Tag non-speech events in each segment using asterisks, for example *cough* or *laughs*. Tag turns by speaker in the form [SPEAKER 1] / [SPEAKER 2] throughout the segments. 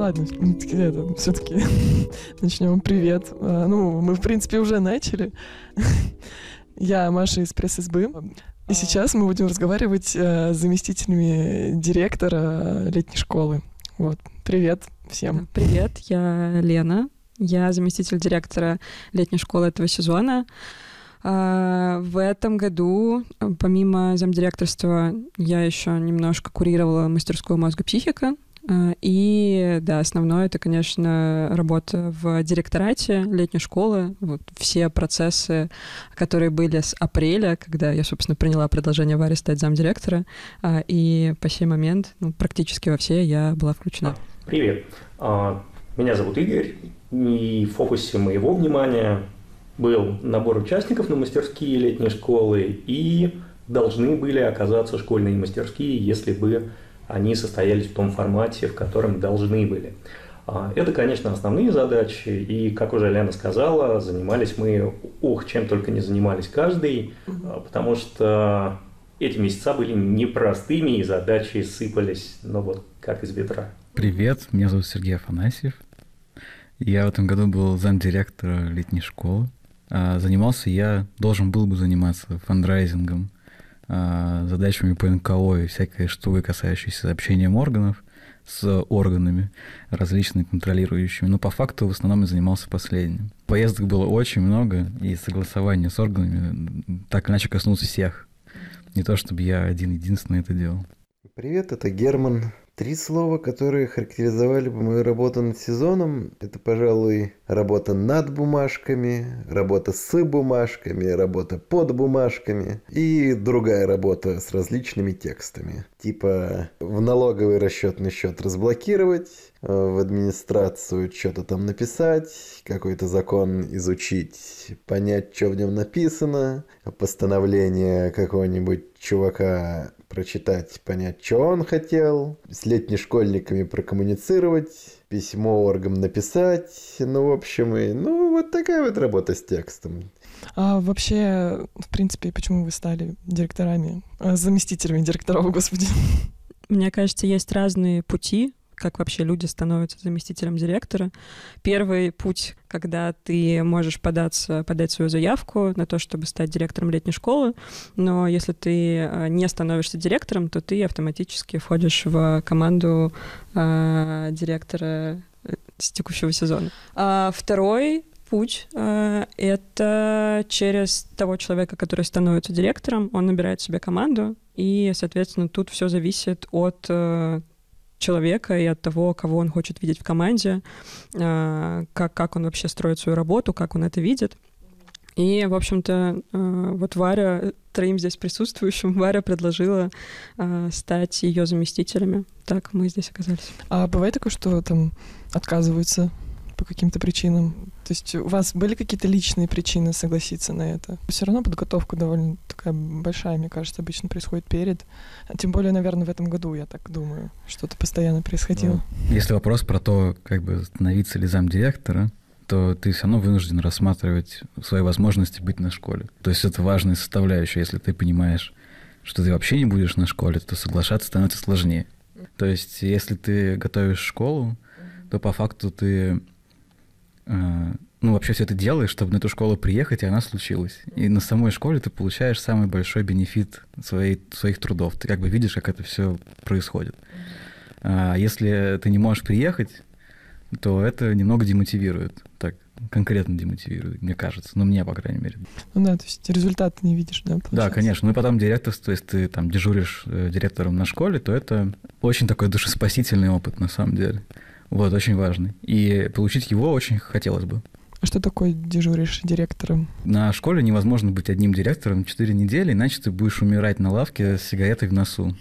[SPEAKER 1] Ладно, это, все-таки начнем. Привет. А, ну, мы, в принципе, уже начали. *laughs* Я Маша из пресс-СБ. И сейчас мы будем разговаривать э, с заместителями директора летней школы. Вот. Привет всем.
[SPEAKER 2] Привет, я Лена. Я заместитель директора летней школы этого сезона. А, в этом году, помимо замдиректорства, я еще немножко курировала мастерскую мозга психика. А, и, да, основное это, конечно, работа в директорате летней школы. Вот все процессы, которые были с апреля, когда я, собственно, приняла предложение Варе стать замдиректора, а, и по сей момент ну, практически во все я была включена.
[SPEAKER 3] Привет. Меня зовут Игорь, и в фокусе моего внимания был набор участников на мастерские летней школы, и должны были оказаться школьные мастерские, если бы они состоялись в том формате, в котором должны были. А, это, конечно, основные задачи, и, как уже Лена сказала, занимались мы, ох, чем только не занимались каждый, а, потому что эти месяца были непростыми, и задачи сыпались, ну вот, как из ветра.
[SPEAKER 4] Привет, меня зовут Сергей Афанасьев. Я в этом году был замдиректора летней школы. А, занимался я, должен был бы заниматься фандрайзингом, задачами по НКО и всякой штукой, касающейся общения органов с органами различными контролирующими. Но по факту в основном я занимался последним. Поездок было очень много, и согласование с органами так иначе коснулся всех. Не то, чтобы я один-единственный это делал.
[SPEAKER 5] Привет, это Герман. Три слова, которые характеризовали бы мою работу над сезоном, это, пожалуй, работа над бумажками, работа с бумажками, работа под бумажками и другая работа с различными текстами. Типа в налоговый расчетный счет разблокировать, в администрацию что-то там написать, какой-то закон изучить, понять, что в нем написано, постановление какого-нибудь чувака прочитать, понять, что он хотел, с летними школьниками прокоммуницировать, письмо оргам написать, ну, в общем, и, ну, вот такая вот работа с текстом.
[SPEAKER 1] А вообще, в принципе, почему вы стали директорами, а, заместителями директоров, господи?
[SPEAKER 2] Мне кажется, есть разные пути как вообще люди становятся заместителем директора. Первый путь, когда ты можешь податься, подать свою заявку на то, чтобы стать директором летней школы, но если ты э, не становишься директором, то ты автоматически входишь в команду э, директора э, с текущего сезона. А второй путь э, — это через того человека, который становится директором, он набирает себе команду, и, соответственно, тут все зависит от э, человека и от того, кого он хочет видеть в команде, а, как, как он вообще строит свою работу, как он это видит. И, в общем-то, а, вот Варя, троим здесь присутствующим, *laughs* Варя предложила а, стать ее заместителями. Так мы здесь оказались.
[SPEAKER 1] А бывает такое, что там отказываются по каким-то причинам? То есть у вас были какие-то личные причины согласиться на это? Все равно подготовка довольно такая большая, мне кажется, обычно происходит перед. А тем более, наверное, в этом году, я так думаю, что-то постоянно происходило.
[SPEAKER 4] Ну, если вопрос про то, как бы становиться ли замдиректора, то ты все равно вынужден рассматривать свои возможности быть на школе. То есть это важная составляющая. Если ты понимаешь, что ты вообще не будешь на школе, то соглашаться становится сложнее. То есть если ты готовишь школу, то по факту ты ну, вообще все это делаешь, чтобы на эту школу приехать, и она случилась. И на самой школе ты получаешь самый большой бенефит своей, своих трудов. Ты как бы видишь, как это все происходит. А если ты не можешь приехать, то это немного демотивирует. Так, конкретно демотивирует, мне кажется. Ну, мне, по крайней мере.
[SPEAKER 1] Ну да, то есть результат не видишь, да?
[SPEAKER 4] Получается? Да, конечно. Ну и потом директорство, если ты там дежуришь э, директором на школе, то это очень такой душеспасительный опыт, на самом деле. Вот, очень важный. И получить его очень хотелось бы.
[SPEAKER 1] А что такое дежуришь директором?
[SPEAKER 4] На школе невозможно быть одним директором 4 недели, иначе ты будешь умирать на лавке с сигаретой в носу.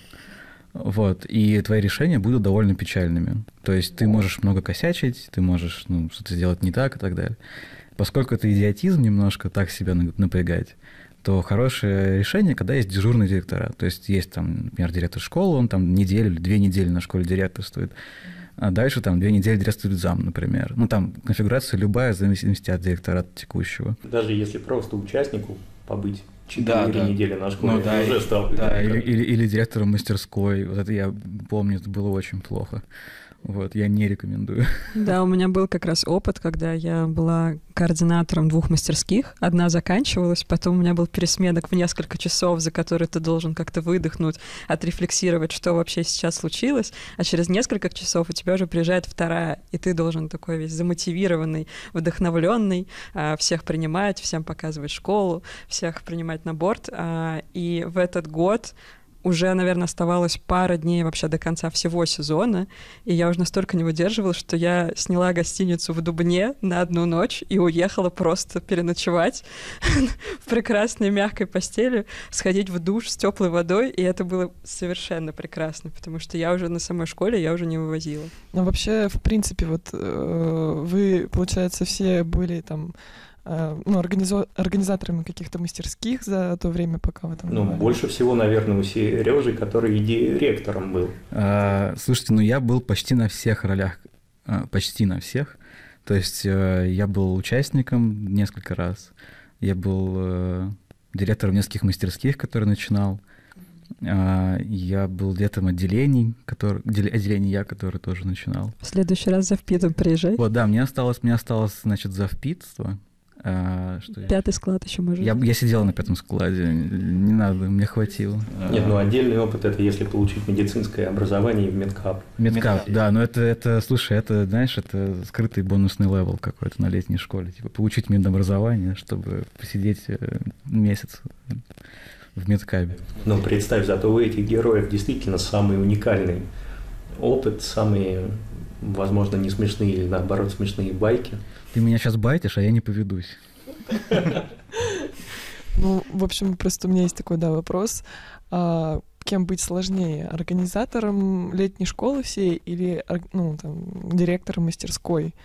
[SPEAKER 4] Вот, и твои решения будут довольно печальными. То есть ты можешь много косячить, ты можешь ну, что-то сделать не так и так далее. Поскольку это идиотизм немножко так себя напрягать, то хорошее решение, когда есть дежурный директора. То есть есть там, например, директор школы, он там неделю или две недели на школе директорствует а дальше там две недели директор зам, например. Ну, там конфигурация любая в зависимости от директората текущего.
[SPEAKER 3] Даже если просто участнику побыть 4 да, да. недели на школе, ну,
[SPEAKER 4] да,
[SPEAKER 3] уже
[SPEAKER 4] и,
[SPEAKER 3] стал
[SPEAKER 4] Да, или, или, или директором мастерской. Вот это я помню, это было очень плохо. Вот, я не рекомендую.
[SPEAKER 2] Да, у меня был как раз опыт, когда я была координатором двух мастерских. Одна заканчивалась, потом у меня был пересменок в несколько часов, за которые ты должен как-то выдохнуть, отрефлексировать, что вообще сейчас случилось, а через несколько часов у тебя уже приезжает вторая, и ты должен такой весь замотивированный, вдохновленный, а, всех принимать, всем показывать школу, всех принимать на борт. А, и в этот год уже, наверное, оставалось пара дней вообще до конца всего сезона, и я уже настолько не выдерживала, что я сняла гостиницу в Дубне на одну ночь и уехала просто переночевать *laughs* в прекрасной мягкой постели, сходить в душ с теплой водой, и это было совершенно прекрасно, потому что я уже на самой школе, я уже не вывозила.
[SPEAKER 1] Ну, вообще, в принципе, вот э, вы, получается, все были там ну, организо... организаторами каких-то мастерских за то время, пока вы там
[SPEAKER 3] Ну,
[SPEAKER 1] бывали?
[SPEAKER 3] больше всего, наверное, у Сережи, который и директором был.
[SPEAKER 4] А, слушайте, ну я был почти на всех ролях, а, почти на всех. То есть а, я был участником несколько раз, я был а, директором нескольких мастерских, который начинал. А, я был летом отделений, который, отделений я, который тоже начинал.
[SPEAKER 2] В следующий раз за впитом приезжай.
[SPEAKER 4] Вот, да, мне осталось, мне осталось, значит, за впитство. А,
[SPEAKER 2] что Пятый склад еще может.
[SPEAKER 4] Я, я сидел на пятом складе, не надо, мне хватило.
[SPEAKER 3] Нет, ну отдельный опыт это если получить медицинское образование в медкаб.
[SPEAKER 4] Медкаб, да, но это, это, слушай, это, знаешь, это скрытый бонусный level какой-то на летней школе. Типа получить медобразование, чтобы посидеть э, месяц в медкабе.
[SPEAKER 3] Ну, представь, зато у этих героев действительно самый уникальный опыт, самые, возможно, не смешные или наоборот смешные байки.
[SPEAKER 4] Ты меня сейчас байтишь, а я не поведусь.
[SPEAKER 1] Ну, в общем, просто у меня есть такой, да, вопрос. А, кем быть сложнее? Организатором летней школы всей или, ну, там, директором мастерской?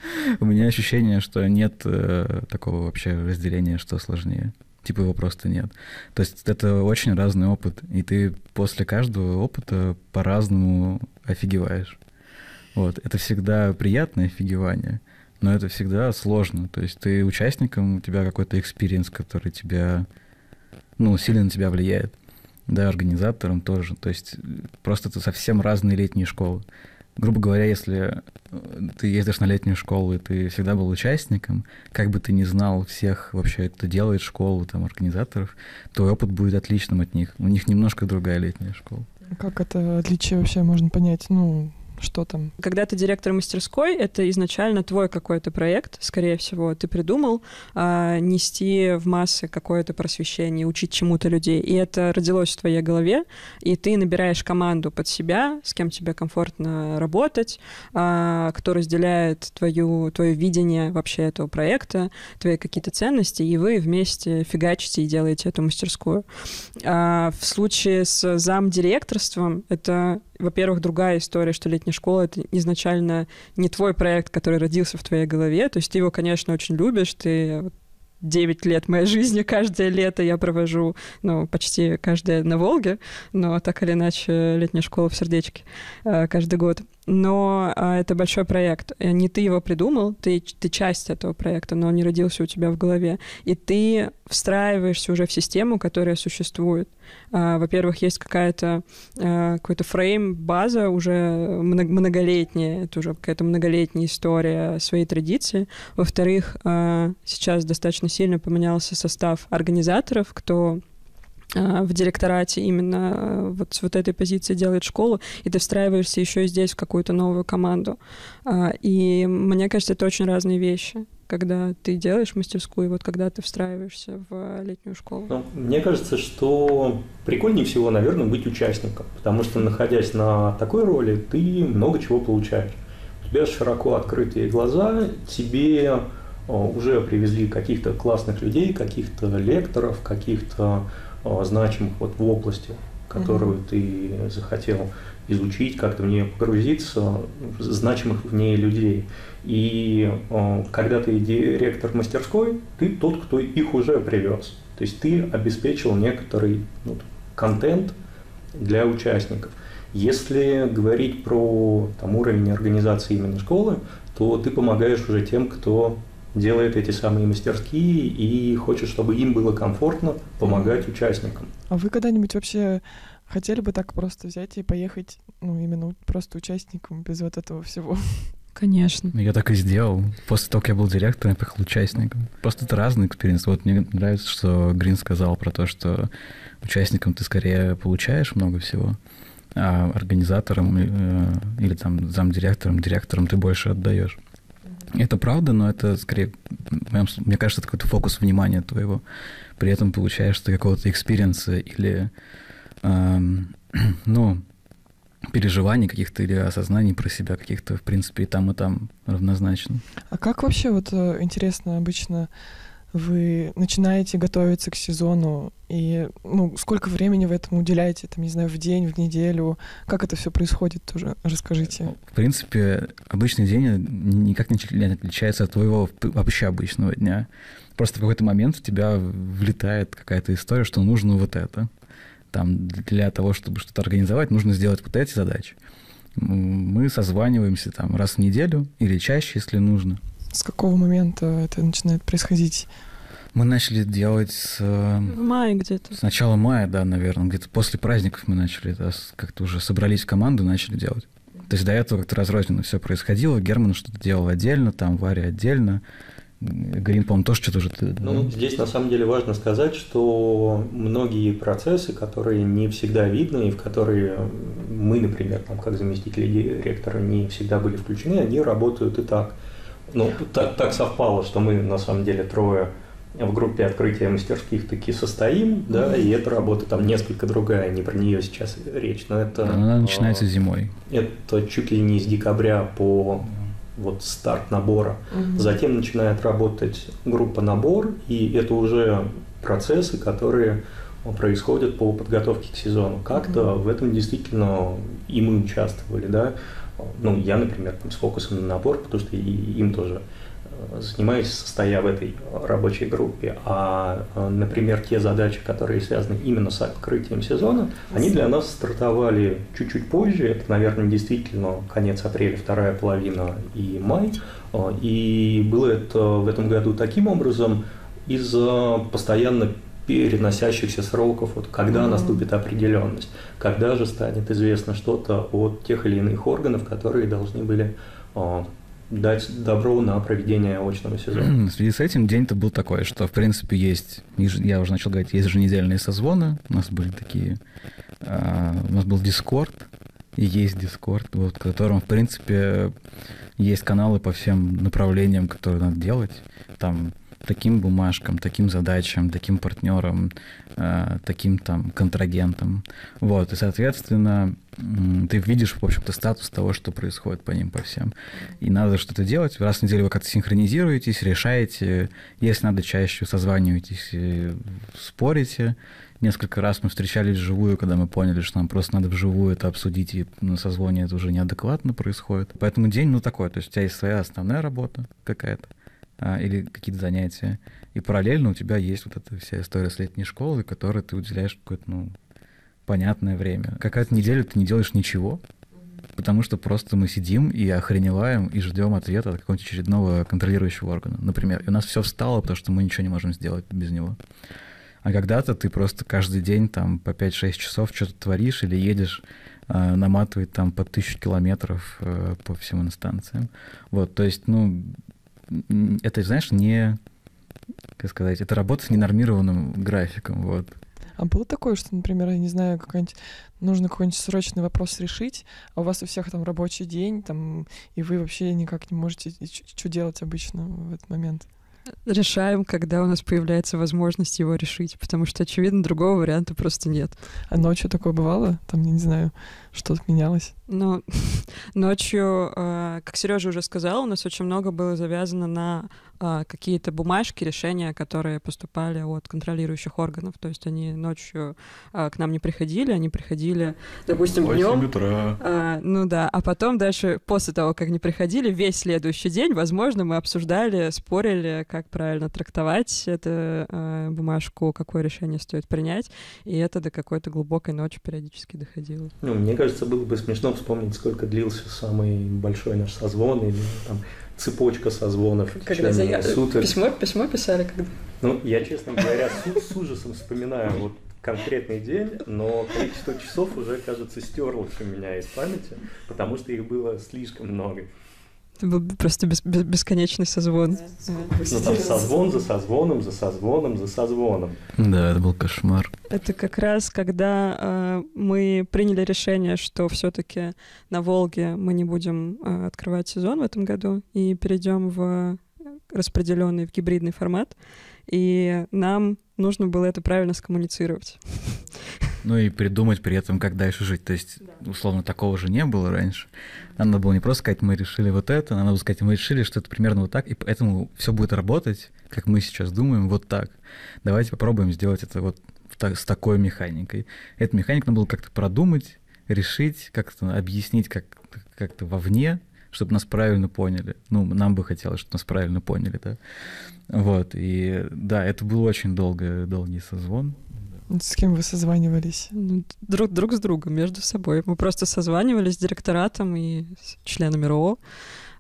[SPEAKER 4] У меня ощущение, что нет э, такого вообще разделения, что сложнее. Типа его просто нет. То есть это очень разный опыт, и ты после каждого опыта по-разному офигеваешь. Вот. Это всегда приятное офигевание но это всегда сложно. То есть ты участником, у тебя какой-то experience, который тебя, ну, сильно на тебя влияет. Да, организатором тоже. То есть просто это совсем разные летние школы. Грубо говоря, если э, ты ездишь на летнюю школу, и ты всегда был участником, как бы ты ни знал всех вообще, кто делает школу, там, организаторов, твой опыт будет отличным от них. У них немножко другая летняя школа.
[SPEAKER 1] Как это отличие вообще можно понять? Ну, что там?
[SPEAKER 2] Когда ты директор мастерской, это изначально твой какой-то проект, скорее всего, ты придумал а, нести в массы какое-то просвещение, учить чему-то людей, и это родилось в твоей голове, и ты набираешь команду под себя, с кем тебе комфортно работать, а, кто разделяет твою, твое видение вообще этого проекта, твои какие-то ценности, и вы вместе фигачите и делаете эту мастерскую. А, в случае с замдиректорством это во-первых, другая история, что летняя школа — это изначально не твой проект, который родился в твоей голове. То есть ты его, конечно, очень любишь, ты 9 лет моей жизни, каждое лето я провожу, ну, почти каждое на Волге, но так или иначе летняя школа в сердечке э, каждый год но а, это большой проект. Не ты его придумал, ты, ты часть этого проекта, но он не родился у тебя в голове. И ты встраиваешься уже в систему, которая существует. А, во-первых, есть какая-то а, какой-то фрейм, база уже многолетняя, это уже какая-то многолетняя история своей традиции. Во-вторых, а, сейчас достаточно сильно поменялся состав организаторов, кто в директорате именно э, вот с вот этой позиции делает школу, и ты встраиваешься еще здесь в какую-то новую команду. А, и мне кажется, это очень разные вещи когда ты делаешь мастерскую, и вот когда ты встраиваешься в летнюю школу?
[SPEAKER 3] Ну, мне кажется, что прикольнее всего, наверное, быть участником, потому что, находясь на такой роли, ты много чего получаешь. У тебя широко открытые глаза, тебе э, уже привезли каких-то классных людей, каких-то лекторов, каких-то значимых вот в области, которую mm-hmm. ты захотел изучить, как-то в нее погрузиться, значимых в ней людей. И когда ты директор мастерской, ты тот, кто их уже привез. То есть ты обеспечил некоторый ну, контент для участников. Если говорить про там, уровень организации именно школы, то ты помогаешь уже тем, кто делает эти самые мастерские и хочет, чтобы им было комфортно помогать участникам.
[SPEAKER 1] А вы когда-нибудь вообще хотели бы так просто взять и поехать, ну, именно просто участником без вот этого всего?
[SPEAKER 2] Конечно.
[SPEAKER 4] Я так и сделал. После того, как я был директором, я поехал участником. Просто это разный experience. Вот мне нравится, что Грин сказал про то, что участникам ты скорее получаешь много всего, а организаторам э, или там замдиректором, директором ты больше отдаешь. Это правда, но это скорее, мне кажется, это какой-то фокус внимания твоего. При этом получаешь ты какого-то experience а или, эм, *clears throat* ну, переживаний каких-то или осознаний про себя каких-то, в принципе, и там, и там равнозначно.
[SPEAKER 1] А как вообще, вот э, интересно, обычно вы начинаете готовиться к сезону, и ну, сколько времени вы этому уделяете, там, не знаю, в день, в неделю? Как это все происходит тоже? Расскажите.
[SPEAKER 4] В принципе, обычный день никак не отличается от твоего вообще обычного дня. Просто в какой-то момент в тебя влетает какая-то история, что нужно вот это там для того, чтобы что-то организовать, нужно сделать вот эти задачи. Мы созваниваемся там раз в неделю или чаще, если нужно.
[SPEAKER 1] С какого момента это начинает происходить?
[SPEAKER 4] Мы начали делать с...
[SPEAKER 2] В мае где-то.
[SPEAKER 4] С начала мая, да, наверное. Где-то после праздников мы начали, да, как-то уже собрались в команду и начали делать. То есть до этого как-то разрозненно все происходило. Герман что-то делал отдельно, там Варя отдельно. Грин, по-моему, тоже что-то уже...
[SPEAKER 3] Ну, здесь на самом деле важно сказать, что многие процессы, которые не всегда видны и в которые мы, например, там, как заместители директора, не всегда были включены, они работают и так. Ну, так, так совпало, что мы на самом деле трое в группе открытия мастерских таки состоим, да, и эта работа там несколько другая, не про нее сейчас речь, но это...
[SPEAKER 4] Она начинается зимой.
[SPEAKER 3] Это чуть ли не с декабря по вот старт набора. Угу. Затем начинает работать группа набор, и это уже процессы, которые происходят по подготовке к сезону. Как-то угу. в этом действительно и мы участвовали, да. Ну, я, например, с фокусом на набор, потому что и им тоже занимаюсь, состоя в этой рабочей группе. А, например, те задачи, которые связаны именно с открытием сезона, они для нас стартовали чуть-чуть позже. Это, наверное, действительно конец апреля, вторая половина и май. И было это в этом году таким образом из-за постоянно переносящихся сроков, вот когда mm-hmm. наступит определенность, когда же станет известно что-то от тех или иных органов, которые должны были дать добро на проведение очного сезона.
[SPEAKER 4] В связи с этим день-то был такой, что, в принципе, есть, я уже начал говорить, есть еженедельные созвоны, у нас были такие, а, у нас был Дискорд, и есть Дискорд, вот, в котором, в принципе, есть каналы по всем направлениям, которые надо делать. Там таким бумажкам, таким задачам, таким партнерам, э, таким там контрагентам. Вот, и, соответственно, ты видишь, в общем-то, статус того, что происходит по ним, по всем. И надо что-то делать. Раз в неделю вы как-то синхронизируетесь, решаете. Если надо, чаще созваниваетесь, спорите. Несколько раз мы встречались вживую, когда мы поняли, что нам просто надо вживую это обсудить, и на созвоне это уже неадекватно происходит. Поэтому день, ну, такой. То есть у тебя есть своя основная работа какая-то а, или какие-то занятия. И параллельно у тебя есть вот эта вся история с летней школы, которой ты уделяешь какое-то, ну, понятное время. Какая-то неделя ты не делаешь ничего, потому что просто мы сидим и охреневаем и ждем ответа от какого-нибудь очередного контролирующего органа, например. И у нас все встало, потому что мы ничего не можем сделать без него. А когда-то ты просто каждый день там по 5-6 часов что-то творишь или едешь э, наматывать там по тысячу километров э, по всем инстанциям. Вот, то есть, ну, это, знаешь, не, как сказать, это работа с ненормированным графиком, вот.
[SPEAKER 1] А было такое, что, например, я не знаю, какой-нибудь нужно какой-нибудь срочный вопрос решить, а у вас у всех там рабочий день, там, и вы вообще никак не можете, что делать обычно в этот момент?
[SPEAKER 2] решаем, когда у нас появляется возможность его решить, потому что, очевидно, другого варианта просто нет.
[SPEAKER 1] А ночью такое бывало? Там, я не знаю, что-то менялось?
[SPEAKER 2] Ну, *laughs* ночью, э, как Сережа уже сказал, у нас очень много было завязано на э, какие-то бумажки, решения, которые поступали от контролирующих органов. То есть они ночью э, к нам не приходили, они приходили, допустим, днем.
[SPEAKER 4] утра.
[SPEAKER 2] Ну да, а потом дальше, после того, как не приходили, весь следующий день, возможно, мы обсуждали, спорили, как правильно трактовать эту бумажку, какое решение стоит принять, и это до какой-то глубокой ночи периодически доходило.
[SPEAKER 3] Ну, мне кажется, было бы смешно вспомнить, сколько длился самый большой наш созвон или там цепочка созвонов.
[SPEAKER 2] Когда зая... суток. Письмо, письмо писали когда?
[SPEAKER 3] Ну, я, честно говоря, с, с ужасом вспоминаю вот конкретный день, но количество часов уже, кажется, стерлось у меня из памяти, потому что их было слишком много.
[SPEAKER 2] Это был просто бес, бес, бесконечный созвон.
[SPEAKER 3] Ну там созвон за созвоном, за созвоном, за созвоном.
[SPEAKER 4] Да, это был кошмар.
[SPEAKER 2] Это как раз когда э, мы приняли решение, что все-таки на Волге мы не будем э, открывать сезон в этом году и перейдем в распределенный, в гибридный формат. И нам нужно было это правильно скоммуницировать.
[SPEAKER 4] Ну и придумать при этом, как дальше жить. То есть, условно, такого же не было раньше. Надо было не просто сказать, мы решили вот это, надо было сказать, мы решили, что это примерно вот так, и поэтому все будет работать, как мы сейчас думаем, вот так. Давайте попробуем сделать это вот с такой механикой. Эту механику надо было как-то продумать, решить, как-то объяснить как- как-то вовне, чтобы нас правильно поняли. Ну, нам бы хотелось, чтобы нас правильно поняли, да. Вот, и да, это был очень долго, долгий созвон.
[SPEAKER 1] С кем вы созванивались?
[SPEAKER 2] Ну, друг, друг с другом, между собой. Мы просто созванивались с директоратом и с членами РО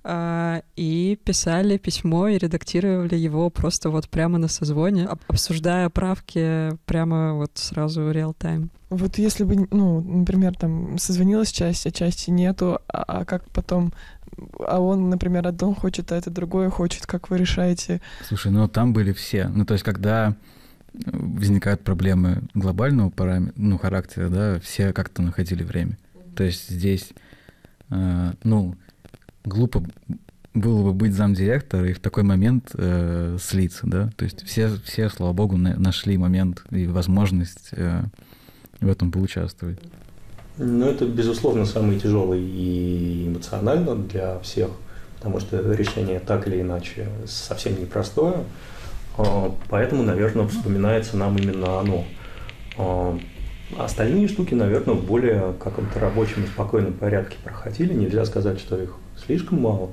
[SPEAKER 2] э, и писали письмо и редактировали его просто вот прямо на созвоне, обсуждая правки прямо вот сразу реал-тайм.
[SPEAKER 1] Вот если бы, ну, например, там созвонилась часть, а части нету, а, а как потом а он, например, одно хочет, а это другое хочет, как вы решаете?
[SPEAKER 4] Слушай, ну там были все. Ну, то есть, когда возникают проблемы глобального параметра, ну, характера, да, все как-то находили время. То есть здесь, э, ну, глупо было бы быть замдиректора и в такой момент э, слиться, да. То есть все, все, слава богу, на, нашли момент и возможность э, в этом поучаствовать.
[SPEAKER 3] Ну, это, безусловно, самый тяжелый и эмоционально для всех, потому что решение так или иначе совсем непростое. Поэтому, наверное, вспоминается нам именно оно. А, остальные штуки, наверное, в более каком-то рабочем и спокойном порядке проходили. Нельзя сказать, что их слишком мало,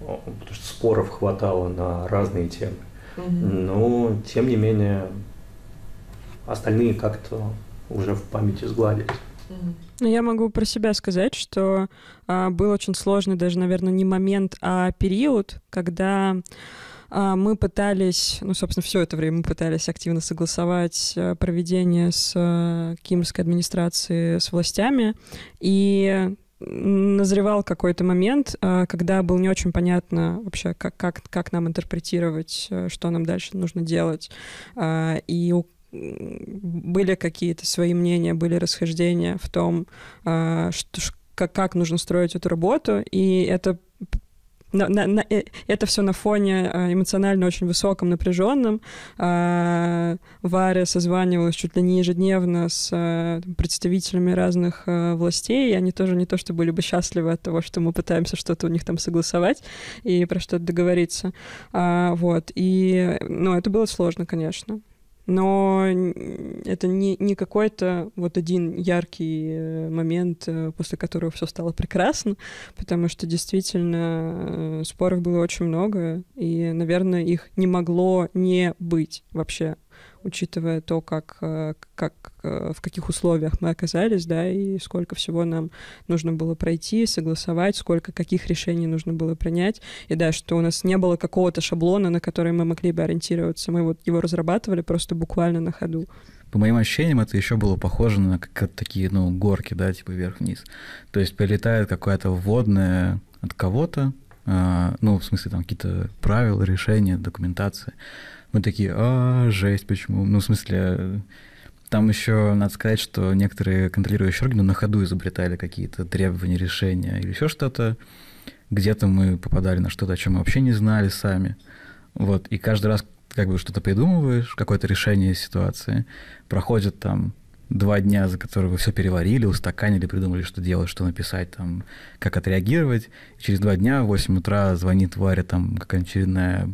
[SPEAKER 3] а, потому что споров хватало на разные темы. Но, тем не менее, остальные как-то уже в памяти сгладились.
[SPEAKER 2] Ну, я могу про себя сказать, что а, был очень сложный даже, наверное, не момент, а период, когда а, мы пытались, ну, собственно, все это время мы пытались активно согласовать э, проведение с э, кимрской администрацией, с властями, и назревал какой-то момент, э, когда было не очень понятно вообще, как, как, как нам интерпретировать, что нам дальше нужно делать. И у были какие-то свои мнения, были расхождения в том, что, как, как нужно строить эту работу, и это на, на, на, э, это все на фоне э, эмоционально очень высоком, напряженном. А, Варя созванивалась чуть ли не ежедневно с э, представителями разных властей, и они тоже не то, что были бы счастливы от того, что мы пытаемся что-то у них там согласовать и про что-то договориться. А, вот. И, ну, это было сложно, конечно но это не, не какой-то вот один яркий э, момент, э, после которого все стало прекрасно, потому что действительно э, споров было очень много, и, наверное, их не могло не быть вообще учитывая то, как, э, как, э, в каких условиях мы оказались, да, и сколько всего нам нужно было пройти, согласовать, сколько каких решений нужно было принять, и да, что у нас не было какого-то шаблона, на который мы могли бы ориентироваться, мы вот его разрабатывали просто буквально на ходу.
[SPEAKER 4] По моим ощущениям, это еще было похоже на как такие, ну, горки, да, типа вверх-вниз. То есть прилетает какая-то вводная от кого-то, э, ну, в смысле, там какие-то правила, решения, документация. Мы такие, а, жесть, почему? Ну, в смысле, там еще надо сказать, что некоторые контролирующие органы на ходу изобретали какие-то требования, решения или еще что-то. Где-то мы попадали на что-то, о чем мы вообще не знали сами. Вот, и каждый раз как бы что-то придумываешь, какое-то решение ситуации, проходит там два дня, за которые вы все переварили, устаканили, придумали, что делать, что написать, там, как отреагировать. И через два дня в 8 утра звонит Варя, там, какая-нибудь очередная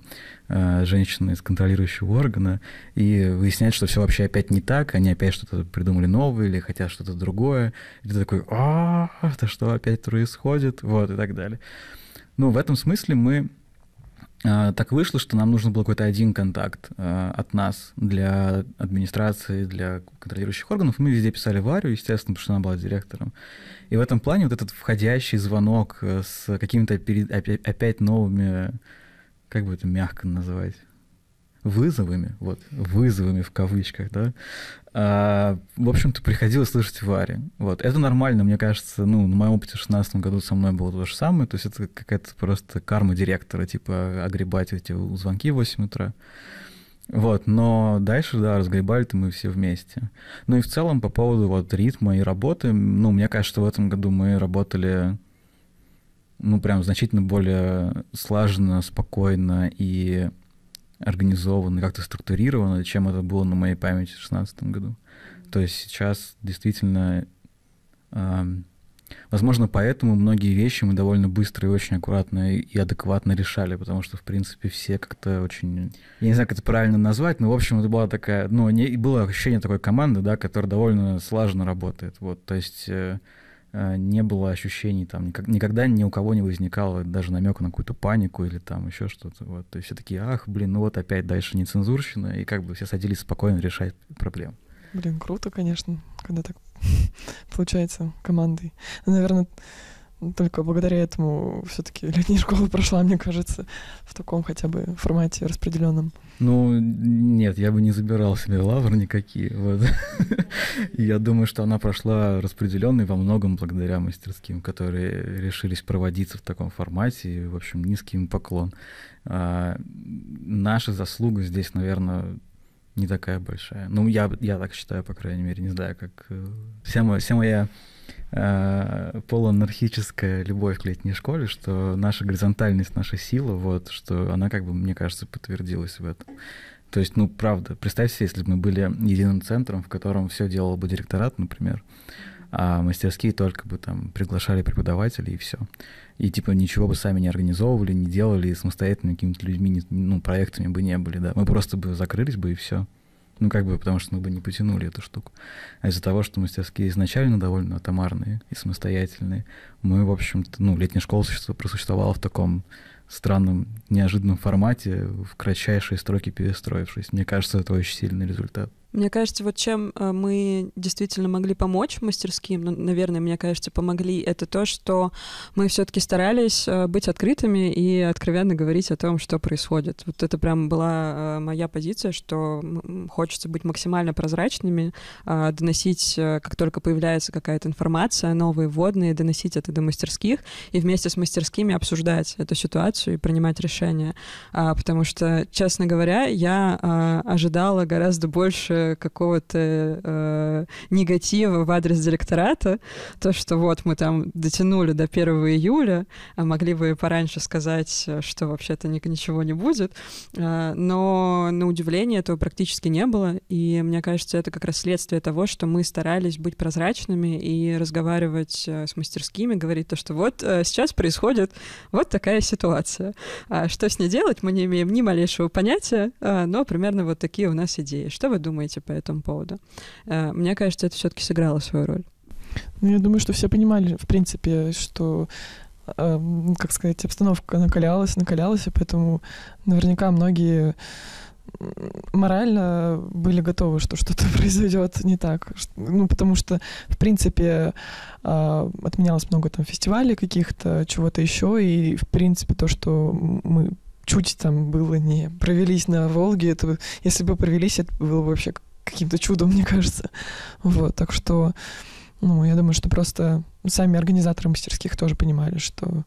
[SPEAKER 4] э, женщина из контролирующего органа, и выясняет, что все вообще опять не так, они опять что-то придумали новое или хотят что-то другое. И ты такой, а, это что опять происходит? Вот, и так далее. Ну, в этом смысле мы так вышло, что нам нужен был какой-то один контакт а, от нас для администрации, для контролирующих органов. Мы везде писали Варю, естественно, потому что она была директором. И в этом плане вот этот входящий звонок э, с какими-то опять новыми, как бы это мягко называть, вызовами, вот, вызовами в кавычках, да, а, в общем-то, приходилось слышать Варе. Вот. Это нормально, мне кажется, ну, на моем опыте в 16 году со мной было то же самое, то есть это какая-то просто карма директора, типа, огребать эти звонки в 8 утра. Вот, но дальше, да, разгребали-то мы все вместе. Ну и в целом по поводу вот ритма и работы, ну, мне кажется, в этом году мы работали, ну, прям значительно более слаженно, спокойно и организованно, как-то структурировано, чем это было на моей памяти в 2016 году. То есть сейчас действительно, э, возможно, поэтому многие вещи мы довольно быстро и очень аккуратно и адекватно решали, потому что, в принципе, все как-то очень... Я не знаю, как это правильно назвать, но, в общем, это была такая... Ну, не, было ощущение такой команды, да, которая довольно слаженно работает. Вот, то есть... Э, не было ощущений, там, никогда ни у кого не возникало даже намека на какую-то панику или там еще что-то. Вот. То есть все такие, ах, блин, ну вот опять дальше нецензурщина, и как бы все садились спокойно решать проблему.
[SPEAKER 1] Блин, круто, конечно, когда так *laughs* получается командой. Ну, наверное, только благодаря этому все-таки летняя школа прошла, мне кажется, в таком хотя бы формате распределенном.
[SPEAKER 4] Ну, нет, я бы не забирал себе лавр никакие. Вот. *laughs* я думаю, что она прошла распределенной во многом благодаря мастерским, которые решились проводиться в таком формате. И, в общем, низкий им поклон. А, наша заслуга здесь, наверное, не такая большая. Ну, я, я так считаю, по крайней мере, не знаю, как... Э, вся моя, вся моя э, полуанархическая любовь к летней школе, что наша горизонтальность, наша сила, вот, что она, как бы, мне кажется, подтвердилась в этом. То есть, ну, правда, представь себе, если бы мы были единым центром, в котором все делал бы директорат, например, а мастерские только бы там приглашали преподавателей и все. И типа ничего бы сами не организовывали, не делали, и самостоятельно какими-то людьми, ну, проектами бы не были, да. Мы просто бы закрылись бы и все. Ну, как бы, потому что мы бы не потянули эту штуку. А из-за того, что мастерские изначально довольно атомарные и самостоятельные, мы, в общем-то, ну, летняя школа просуществовала в таком странном, неожиданном формате, в кратчайшие строки перестроившись. Мне кажется, это очень сильный результат.
[SPEAKER 2] Мне кажется, вот чем э, мы действительно могли помочь мастерским, ну, наверное, мне кажется, помогли, это то, что мы все-таки старались э, быть открытыми и откровенно говорить о том, что происходит. Вот это прям была э, моя позиция, что хочется быть максимально прозрачными, доносить, как только появляется какая-то информация, новые вводные, доносить это до мастерских и вместе с мастерскими обсуждать эту ситуацию и принимать решения. А, потому что, честно говоря, я ожидала гораздо больше какого-то э, негатива в адрес директората, то, что вот мы там дотянули до 1 июля, а могли бы пораньше сказать, что вообще-то ничего не будет, э, но на удивление этого практически не было, и мне кажется, это как раз следствие того, что мы старались быть прозрачными и разговаривать э, с мастерскими, говорить то, что вот э, сейчас происходит вот такая ситуация. А что с ней делать, мы не имеем ни малейшего понятия, э, но примерно вот такие у нас идеи. Что вы думаете? Думаете по этому поводу? Э, мне кажется, это все-таки сыграло свою роль.
[SPEAKER 1] Ну, я думаю, что все понимали, в принципе, что э, как сказать, обстановка накалялась, накалялась, и поэтому наверняка многие морально были готовы, что что-то *laughs* произойдет не так. Ну, потому что, в принципе, э, отменялось много там фестивалей каких-то, чего-то еще, и, в принципе, то, что мы чуть там было не провелись на Волге, это если бы провелись, это было бы вообще каким-то чудом, мне кажется. Вот, так что, ну, я думаю, что просто сами организаторы мастерских тоже понимали, что,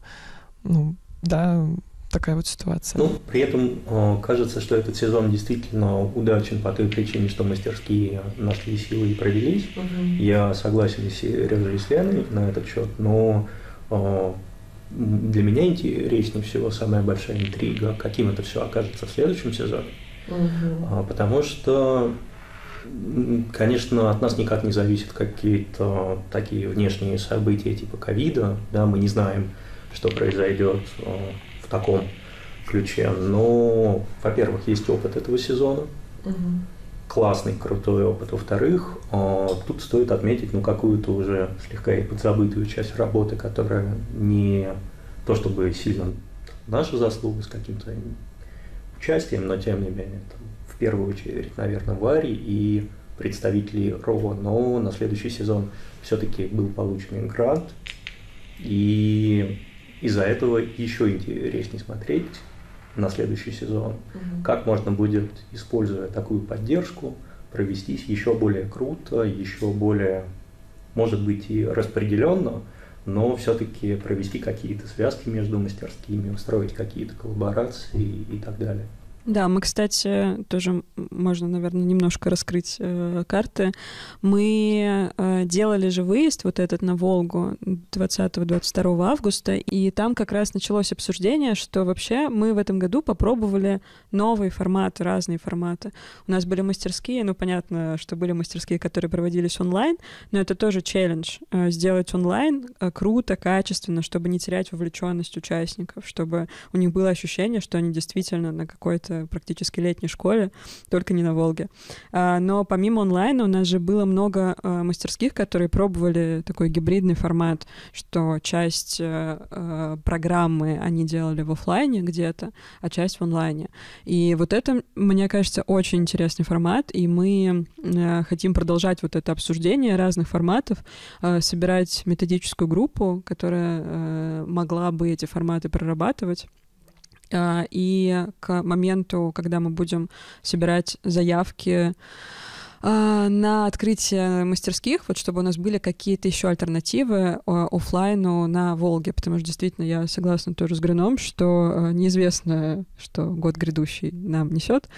[SPEAKER 1] ну, да, такая вот ситуация.
[SPEAKER 3] Ну, при этом э, кажется, что этот сезон действительно удачен по той причине, что мастерские нашли силы и провелись. Угу. Я согласен с Сережей и с Леной на этот счет, но э, для меня интереснее всего самая большая интрига, каким это все окажется в следующем сезоне. Угу. Потому что, конечно, от нас никак не зависят какие-то такие внешние события типа ковида. Да, мы не знаем, что произойдет а, в таком ключе. Но, во-первых, есть опыт этого сезона. Угу. Классный, крутой опыт. Во-вторых, а, тут стоит отметить ну, какую-то уже слегка и подзабытую часть работы, которая не то чтобы сильно наша заслуга с каким-то участием, но тем не менее, там, в первую очередь, наверное, Вари и представителей РОВО, но на следующий сезон все-таки был получен грант, и из-за этого еще интереснее смотреть, на следующий сезон. Угу. Как можно будет, используя такую поддержку, провестись еще более круто, еще более, может быть, и распределенно, но все-таки провести какие-то связки между мастерскими, устроить какие-то коллаборации и так далее.
[SPEAKER 2] Да, мы, кстати, тоже можно, наверное, немножко раскрыть э, карты. Мы э, делали же выезд вот этот на Волгу 20-22 августа, и там как раз началось обсуждение, что вообще мы в этом году попробовали новые форматы, разные форматы. У нас были мастерские, ну, понятно, что были мастерские, которые проводились онлайн, но это тоже челлендж э, сделать онлайн э, круто, качественно, чтобы не терять вовлеченность участников, чтобы у них было ощущение, что они действительно на какой-то практически летней школе, только не на Волге. А, но помимо онлайна у нас же было много а, мастерских, которые пробовали такой гибридный формат, что часть э, э, программы они делали в офлайне где-то, а часть в онлайне. И вот это, мне кажется, очень интересный формат, и мы э, хотим продолжать вот это обсуждение разных форматов, собирать методическую группу, которая могла бы эти форматы прорабатывать и к моменту, когда мы будем собирать заявки а, на открытие мастерских, вот чтобы у нас были какие-то еще альтернативы а, офлайну на Волге, потому что действительно я согласна тоже с Грином, что а, неизвестно, что год грядущий нам несет,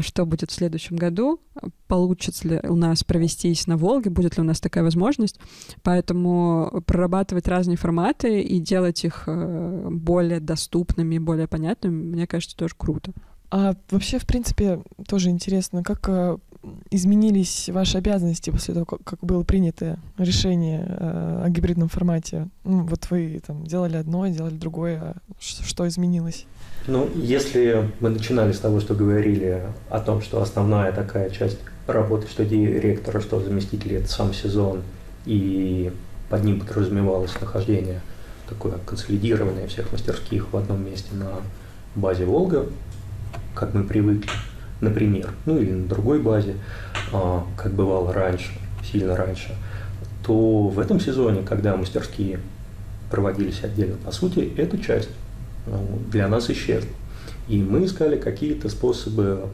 [SPEAKER 2] что будет в следующем году, получится ли у нас провестись на Волге, будет ли у нас такая возможность, поэтому прорабатывать разные форматы и делать их более доступными, более понятными, мне кажется, тоже круто.
[SPEAKER 1] А вообще, в принципе, тоже интересно, как изменились ваши обязанности после того, как было принято решение э, о гибридном формате? Ну, вот вы там делали одно, делали другое, а что изменилось?
[SPEAKER 3] Ну, если мы начинали с того, что говорили о том, что основная такая часть работы, что директора, что заместитель, это сам сезон, и под ним подразумевалось нахождение такое консолидированное всех мастерских в одном месте на базе Волга, как мы привыкли например, ну или на другой базе, а, как бывало раньше, сильно раньше, то в этом сезоне, когда мастерские проводились отдельно, по сути, эта часть ну, для нас исчезла. И мы искали какие-то способы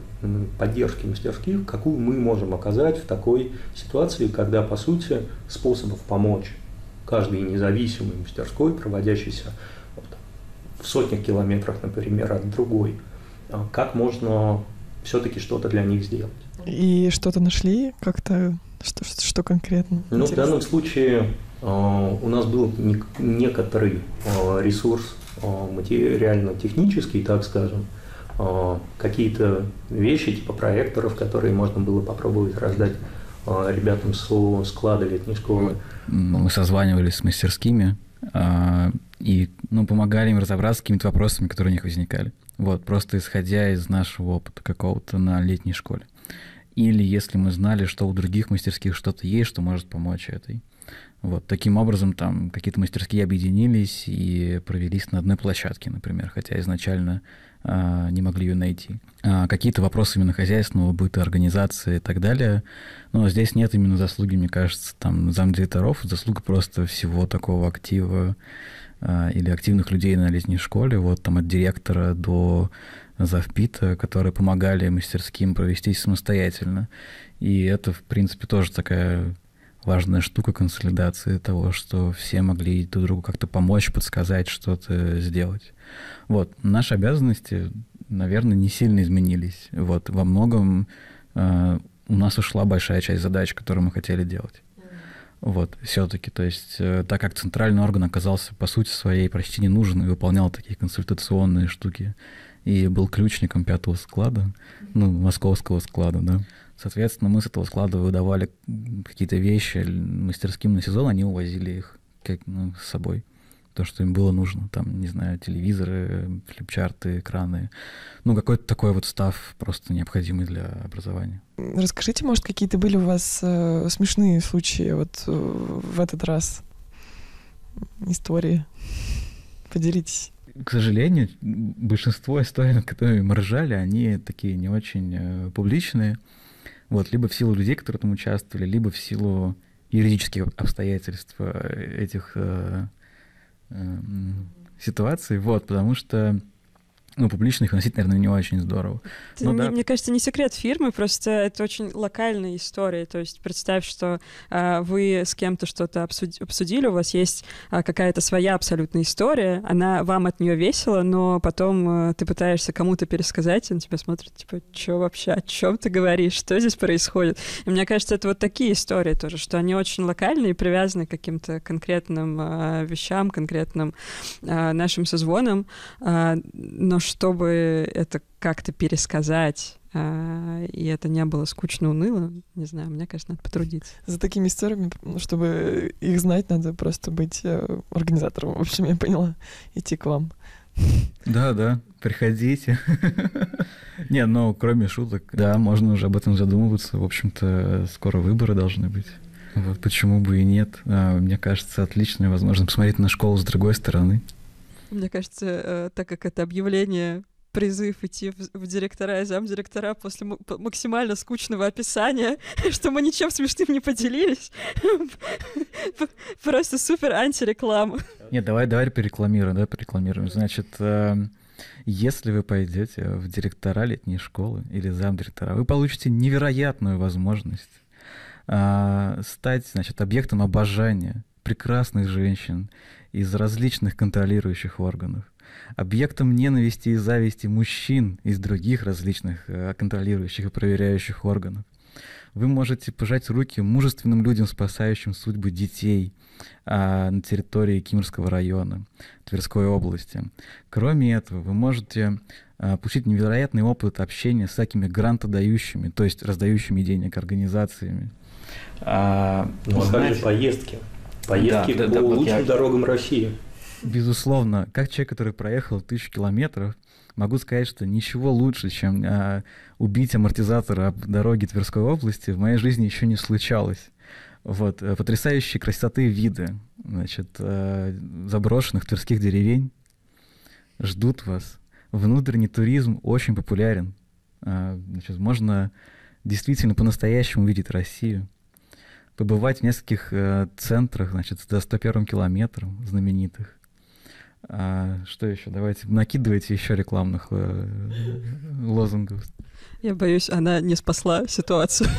[SPEAKER 3] поддержки мастерских, какую мы можем оказать в такой ситуации, когда, по сути, способов помочь каждой независимой мастерской, проводящейся в сотнях километрах, например, от другой, а как можно все-таки что-то для них сделать.
[SPEAKER 1] И что-то нашли как-то, что, что, что конкретно?
[SPEAKER 3] Ну, в данном случае э, у нас был не, некоторый э, ресурс э, материально-технический, так скажем, э, какие-то вещи типа проекторов, которые можно было попробовать раздать э, ребятам со склада летней школы.
[SPEAKER 4] Мы созванивались с мастерскими э, и ну, помогали им разобраться с какими-то вопросами, которые у них возникали. Вот, просто исходя из нашего опыта какого-то на летней школе. Или если мы знали, что у других мастерских что-то есть, что может помочь этой. Вот, таким образом, там какие-то мастерские объединились и провелись на одной площадке, например, хотя изначально а, не могли ее найти. А, какие-то вопросы именно хозяйственного быта, организации и так далее. Но здесь нет именно заслуги, мне кажется, там замдиректоров, заслуга просто всего такого актива или активных людей на летней школе, вот там от директора до завпита, которые помогали мастерским провестись самостоятельно. И это, в принципе, тоже такая важная штука консолидации того, что все могли друг другу как-то помочь, подсказать, что-то сделать. Вот. Наши обязанности, наверное, не сильно изменились. Вот. Во многом э, у нас ушла большая часть задач, которые мы хотели делать. Вот, все-таки, то есть, э, так как центральный орган оказался, по сути своей, почти не нужен и выполнял такие консультационные штуки, и был ключником пятого склада, ну, московского склада, да. Соответственно, мы с этого склада выдавали какие-то вещи мастерским на сезон, они увозили их как, ну, с собой то, что им было нужно, там, не знаю, телевизоры, флипчарты, экраны, ну, какой-то такой вот став просто необходимый для образования.
[SPEAKER 1] Расскажите, может, какие-то были у вас э, смешные случаи вот э, в этот раз? Истории? Поделитесь.
[SPEAKER 4] К сожалению, большинство историй, *laughs* над которыми мы ржали, они такие не очень э, публичные. Вот, либо в силу людей, которые там участвовали, либо в силу юридических обстоятельств э, этих э, ситуации, вот, потому что ну, публично их носить, наверное, не очень здорово.
[SPEAKER 2] Это, ну, мне, да. мне кажется, не секрет фирмы, просто это очень локальная история. То есть представь, что а, вы с кем-то что-то обсудили, у вас есть а, какая-то своя абсолютная история, она вам от нее весело, но потом а, ты пытаешься кому-то пересказать, и на тебя смотрят, типа, что вообще, о чем ты говоришь, что здесь происходит? И мне кажется, это вот такие истории тоже, что они очень локальные, привязаны к каким-то конкретным а, вещам, конкретным а, нашим созвонам, а, но чтобы это как-то пересказать, а, и это не было скучно, уныло, не знаю, мне, кажется, надо потрудиться.
[SPEAKER 1] За такими историями, чтобы их знать, надо просто быть э, организатором. В общем, я поняла, идти к вам.
[SPEAKER 4] Да, да, приходите. *laughs* Не, ну, кроме шуток, да, можно уже об этом задумываться. В общем-то, скоро выборы должны быть. Вот почему бы и нет. А, мне кажется, отличная возможность посмотреть на школу с другой стороны.
[SPEAKER 2] Мне кажется, э, так как это объявление призыв идти в, в директора и замдиректора после максимально скучного описания, *laughs* что мы ничем смешным не поделились. *laughs* Просто супер антиреклама.
[SPEAKER 4] Нет, давай, давай порекламируем, да, порекламируем. Значит, эм, если вы пойдете в директора летней школы или замдиректора, вы получите невероятную возможность а, стать, значит, объектом обожания прекрасных женщин из различных контролирующих органов, объектом ненависти и зависти мужчин из других различных э, контролирующих и проверяющих органов. Вы можете пожать руки мужественным людям, спасающим судьбы детей а, на территории Кимрского района, Тверской области. Кроме этого, вы можете а, получить невероятный опыт общения с всякими грантодающими, то есть раздающими денег организациями.
[SPEAKER 3] А, ну, знаете, поездки. Поездки да, по да, лучшим я... дорогам России.
[SPEAKER 4] Безусловно, как человек, который проехал тысячу километров, могу сказать, что ничего лучше, чем а, убить амортизатор об дороге Тверской области, в моей жизни еще не случалось. Вот, э, потрясающие красоты виды, значит, а, заброшенных тверских деревень ждут вас. Внутренний туризм очень популярен. А, значит, можно действительно по-настоящему увидеть Россию побывать в нескольких э, центрах, значит, до 101 километром знаменитых. А, что еще? Давайте накидывайте еще рекламных э, лозунгов.
[SPEAKER 2] Я боюсь, она не спасла ситуацию.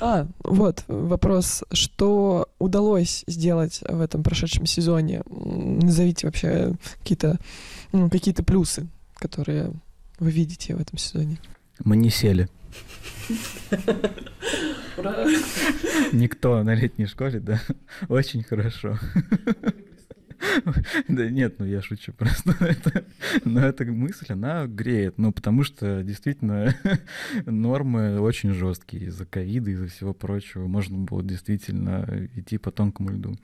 [SPEAKER 1] А, вот вопрос, что удалось сделать в этом прошедшем сезоне? Назовите вообще какие-то ну, какие-то плюсы, которые вы видите в этом сезоне.
[SPEAKER 4] Мы не сели. *laughs* Никто на летней школе, да. Очень хорошо. Да нет, ну я шучу просто. Это, но эта мысль, она греет. Ну, потому что действительно нормы очень жесткие из-за ковида, из-за всего прочего. Можно было действительно идти по тонкому льду.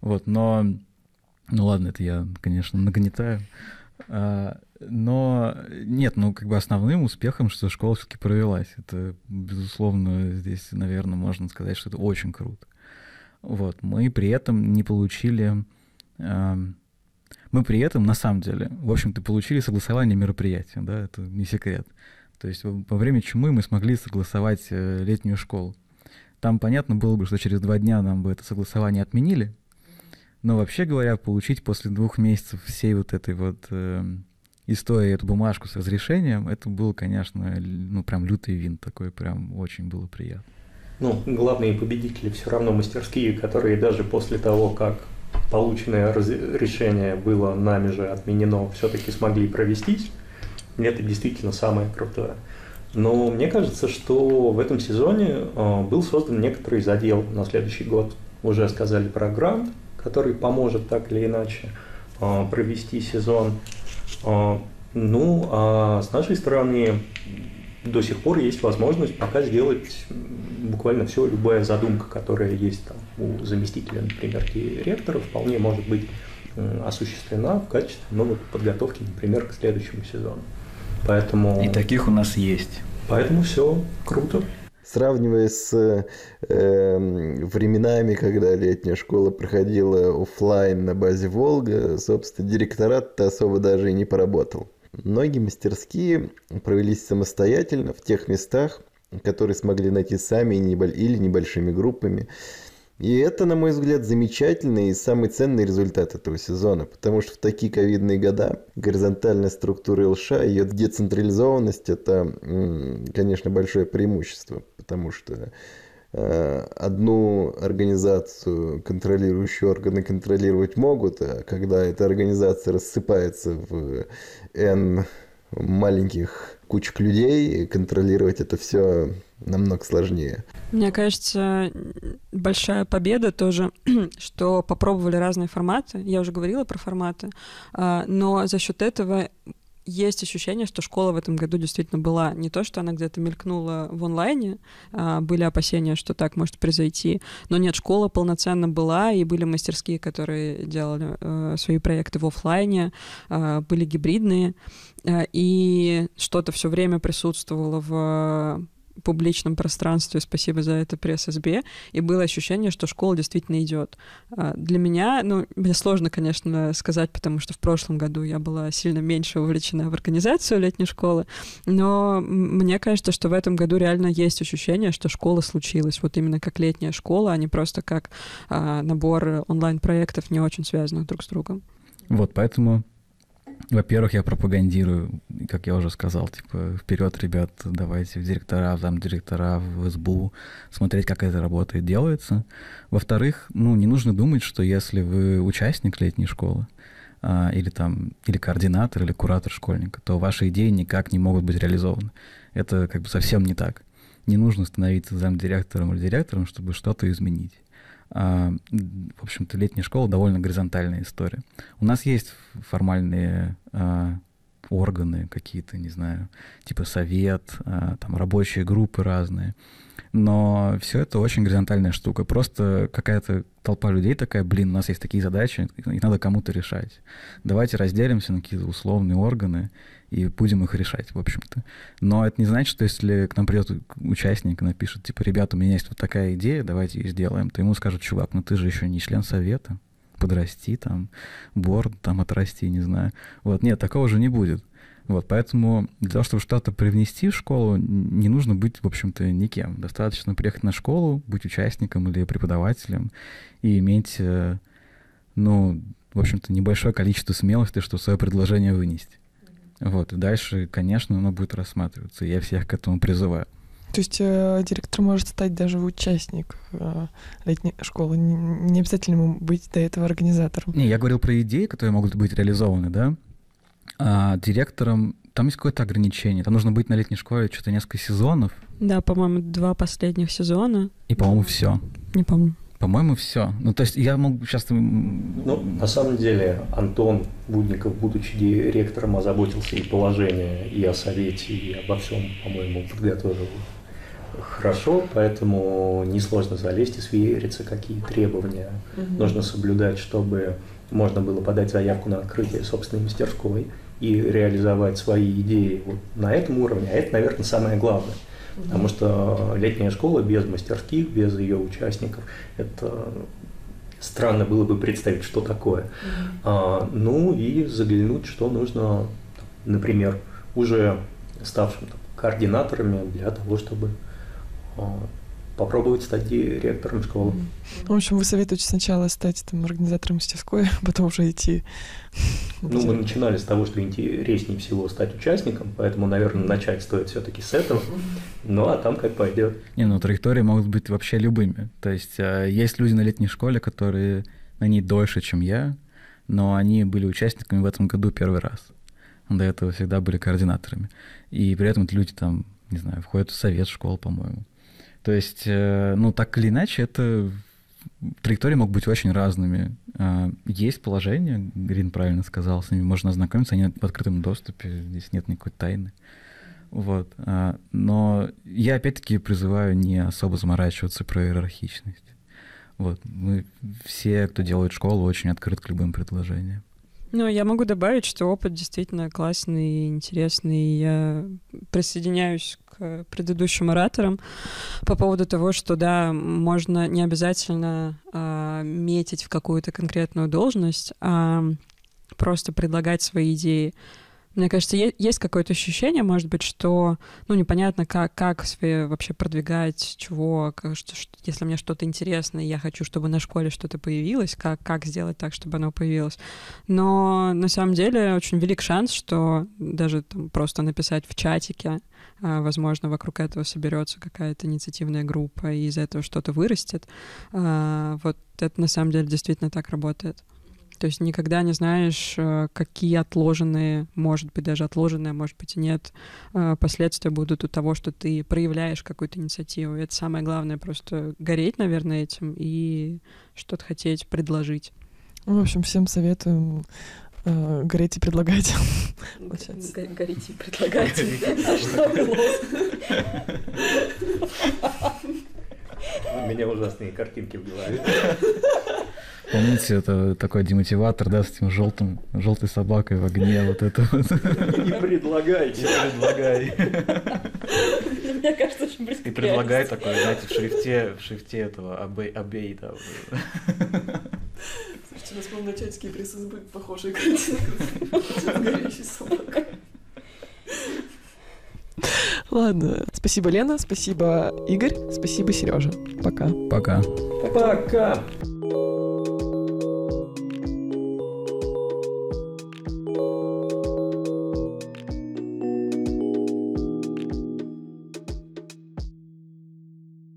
[SPEAKER 4] Вот, но... Ну ладно, это я, конечно, нагнетаю. А, но нет, ну как бы основным успехом, что школа все-таки провелась. Это, безусловно, здесь, наверное, можно сказать, что это очень круто. Вот. Мы при этом не получили... Мы при этом, на самом деле, в общем-то, получили согласование мероприятия, да, это не секрет. То есть во время чумы мы смогли согласовать э, летнюю школу. Там понятно было бы, что через два дня нам бы это согласование отменили, но вообще говоря, получить после двух месяцев всей вот этой вот э, истории эту бумажку с разрешением, это был, конечно, ну прям лютый вин такой, прям очень было приятно.
[SPEAKER 3] Ну, главные победители все равно мастерские, которые даже после того, как полученное решение было нами же отменено, все-таки смогли провестись. Это действительно самое крутое. Но мне кажется, что в этом сезоне э, был создан некоторый задел на следующий год. Уже сказали про грант, который поможет так или иначе э, провести сезон. А, ну, а с нашей стороны до сих пор есть возможность пока сделать буквально все, любая задумка, которая есть там у заместителя, например, директора, вполне может быть осуществлена в качестве ну, подготовки, например, к следующему сезону. Поэтому...
[SPEAKER 4] И таких у нас есть.
[SPEAKER 3] Поэтому все круто.
[SPEAKER 5] Сравнивая с э, временами, когда летняя школа проходила офлайн на базе Волга, собственно, директорат-то особо даже и не поработал. Многие мастерские провелись самостоятельно в тех местах, которые смогли найти сами или небольшими группами. И это, на мой взгляд, замечательный и самый ценный результат этого сезона, потому что в такие ковидные года горизонтальная структура ЛШ, ее децентрализованность – это, конечно, большое преимущество, потому что э, одну организацию контролирующие органы контролировать могут, а когда эта организация рассыпается в N маленьких кучек людей, контролировать это все намного сложнее.
[SPEAKER 2] Мне кажется, большая победа тоже, *clears throat* что попробовали разные форматы. Я уже говорила про форматы, а, но за счет этого есть ощущение, что школа в этом году действительно была. Не то, что она где-то мелькнула в онлайне, а, были опасения, что так может произойти, но нет, школа полноценно была, и были мастерские, которые делали э, свои проекты в офлайне, э, были гибридные, э, и что-то все время присутствовало в публичном пространстве, спасибо за это пресс-СБ, и было ощущение, что школа действительно идет. А, для меня, ну, мне сложно, конечно, сказать, потому что в прошлом году я была сильно меньше увлечена в организацию летней школы, но мне кажется, что в этом году реально есть ощущение, что школа случилась, вот именно как летняя школа, а не просто как а, набор онлайн-проектов, не очень связанных друг с другом.
[SPEAKER 4] Вот, поэтому во-первых, я пропагандирую, как я уже сказал, типа, вперед, ребят, давайте в директора, в замдиректора, в СБУ, смотреть, как это работает, делается. Во-вторых, ну, не нужно думать, что если вы участник летней школы, а, или там, или координатор, или куратор школьника, то ваши идеи никак не могут быть реализованы. Это как бы совсем не так. Не нужно становиться замдиректором или директором, чтобы что-то изменить. А, в общем-то, летняя школа довольно горизонтальная история. У нас есть формальные а, органы какие-то, не знаю, типа совет, а, там рабочие группы разные. Но все это очень горизонтальная штука. Просто какая-то толпа людей такая, блин, у нас есть такие задачи, их надо кому-то решать. Давайте разделимся на какие-то условные органы и будем их решать, в общем-то. Но это не значит, что если к нам придет участник и напишет, типа, ребята, у меня есть вот такая идея, давайте ее сделаем, то ему скажут, чувак, ну ты же еще не член совета, подрасти там, борт там отрасти, не знаю. Вот, нет, такого же не будет. Вот, поэтому для того, чтобы что-то привнести в школу, не нужно быть, в общем-то, никем. Достаточно приехать на школу, быть участником или преподавателем и иметь, э, ну, в общем-то, небольшое количество смелости, чтобы свое предложение вынести. Вот, и дальше, конечно, оно будет рассматриваться. Я всех к этому призываю.
[SPEAKER 1] То есть э, директор может стать даже участник э, летней школы. Не, не обязательно ему быть до этого организатором.
[SPEAKER 4] Не, я говорил про идеи, которые могут быть реализованы, да. А директором там есть какое-то ограничение. Там нужно быть на летней школе что-то несколько сезонов.
[SPEAKER 2] Да, по-моему, два последних сезона.
[SPEAKER 4] И, по-моему, все.
[SPEAKER 2] Не помню.
[SPEAKER 4] По-моему, все. Ну, то есть я могу сейчас...
[SPEAKER 3] Ну, на самом деле, Антон Будников, будучи директором, озаботился и положение, и о совете, и обо всем, по-моему, подготовил хорошо, поэтому несложно залезть и свериться, какие требования угу. нужно соблюдать, чтобы можно было подать заявку на открытие собственной мастерской и реализовать свои идеи вот на этом уровне. А это, наверное, самое главное. Потому что летняя школа без мастерских, без ее участников, это странно было бы представить, что такое. А, ну и заглянуть, что нужно, например, уже ставшим там, координаторами для того, чтобы а, попробовать стать директором школы.
[SPEAKER 1] В общем, вы советуете сначала стать там организатором мастерской, а потом уже идти.
[SPEAKER 3] Ну, мы начинали с того, что интереснее всего стать участником, поэтому, наверное, начать стоит все-таки с этого. Ну, а там как пойдет.
[SPEAKER 4] Не, ну траектории могут быть вообще любыми. То есть а, есть люди на летней школе, которые на ней дольше, чем я, но они были участниками в этом году первый раз. До этого всегда были координаторами. И при этом эти люди там, не знаю, входят в совет школ, по-моему. То есть, э, ну, так или иначе, это траектории могут быть очень разными. А, есть положение, Грин правильно сказал, с ними можно ознакомиться, они в открытом доступе, здесь нет никакой тайны. Вот. А, но я опять-таки призываю не особо заморачиваться про иерархичность. Вот. Мы все, кто делает школу, очень открыт к любым предложениям.
[SPEAKER 2] Ну, я могу добавить, что опыт действительно классный и интересный. Я присоединяюсь к предыдущим ораторам по поводу того, что, да, можно не обязательно э, метить в какую-то конкретную должность, а просто предлагать свои идеи Мне кажется, есть какое-то ощущение, может быть, что, ну, непонятно, как, как себе вообще продвигать, чего, как, что, что, если мне что-то интересно, и я хочу, чтобы на школе что-то появилось, как, как сделать так, чтобы оно появилось. Но на самом деле очень велик шанс, что даже там, просто написать в чатике, а, возможно, вокруг этого соберется какая-то инициативная группа, и из этого что-то вырастет. А, вот это на самом деле действительно так работает. То есть никогда не знаешь, э, какие отложенные, может быть, даже отложенные, может быть, и нет, э, последствия будут у того, что ты проявляешь какую-то инициативу. И это самое главное, просто гореть, наверное, этим и что-то хотеть предложить.
[SPEAKER 1] Ну, в общем, всем советуем э, гореть и предлагать. *laughs*
[SPEAKER 2] Гореть и предлагать. *laughs* *laughs*
[SPEAKER 3] У меня ужасные картинки в голове.
[SPEAKER 4] Помните, это такой демотиватор, да, с этим желтым, желтой собакой в огне, вот это вот.
[SPEAKER 3] Не предлагайте.
[SPEAKER 4] Не предлагай.
[SPEAKER 2] Мне кажется, очень близко
[SPEAKER 4] И предлагай такой, знаете, в шрифте, в шрифте этого обей, обей да.
[SPEAKER 1] Слушайте, у нас, по-моему, на чатике пресс-избы похожие картинки с горящей собакой. Ладно. Спасибо, Лена. Спасибо, Игорь. Спасибо, Сережа. Пока.
[SPEAKER 4] Пока.
[SPEAKER 3] Пока.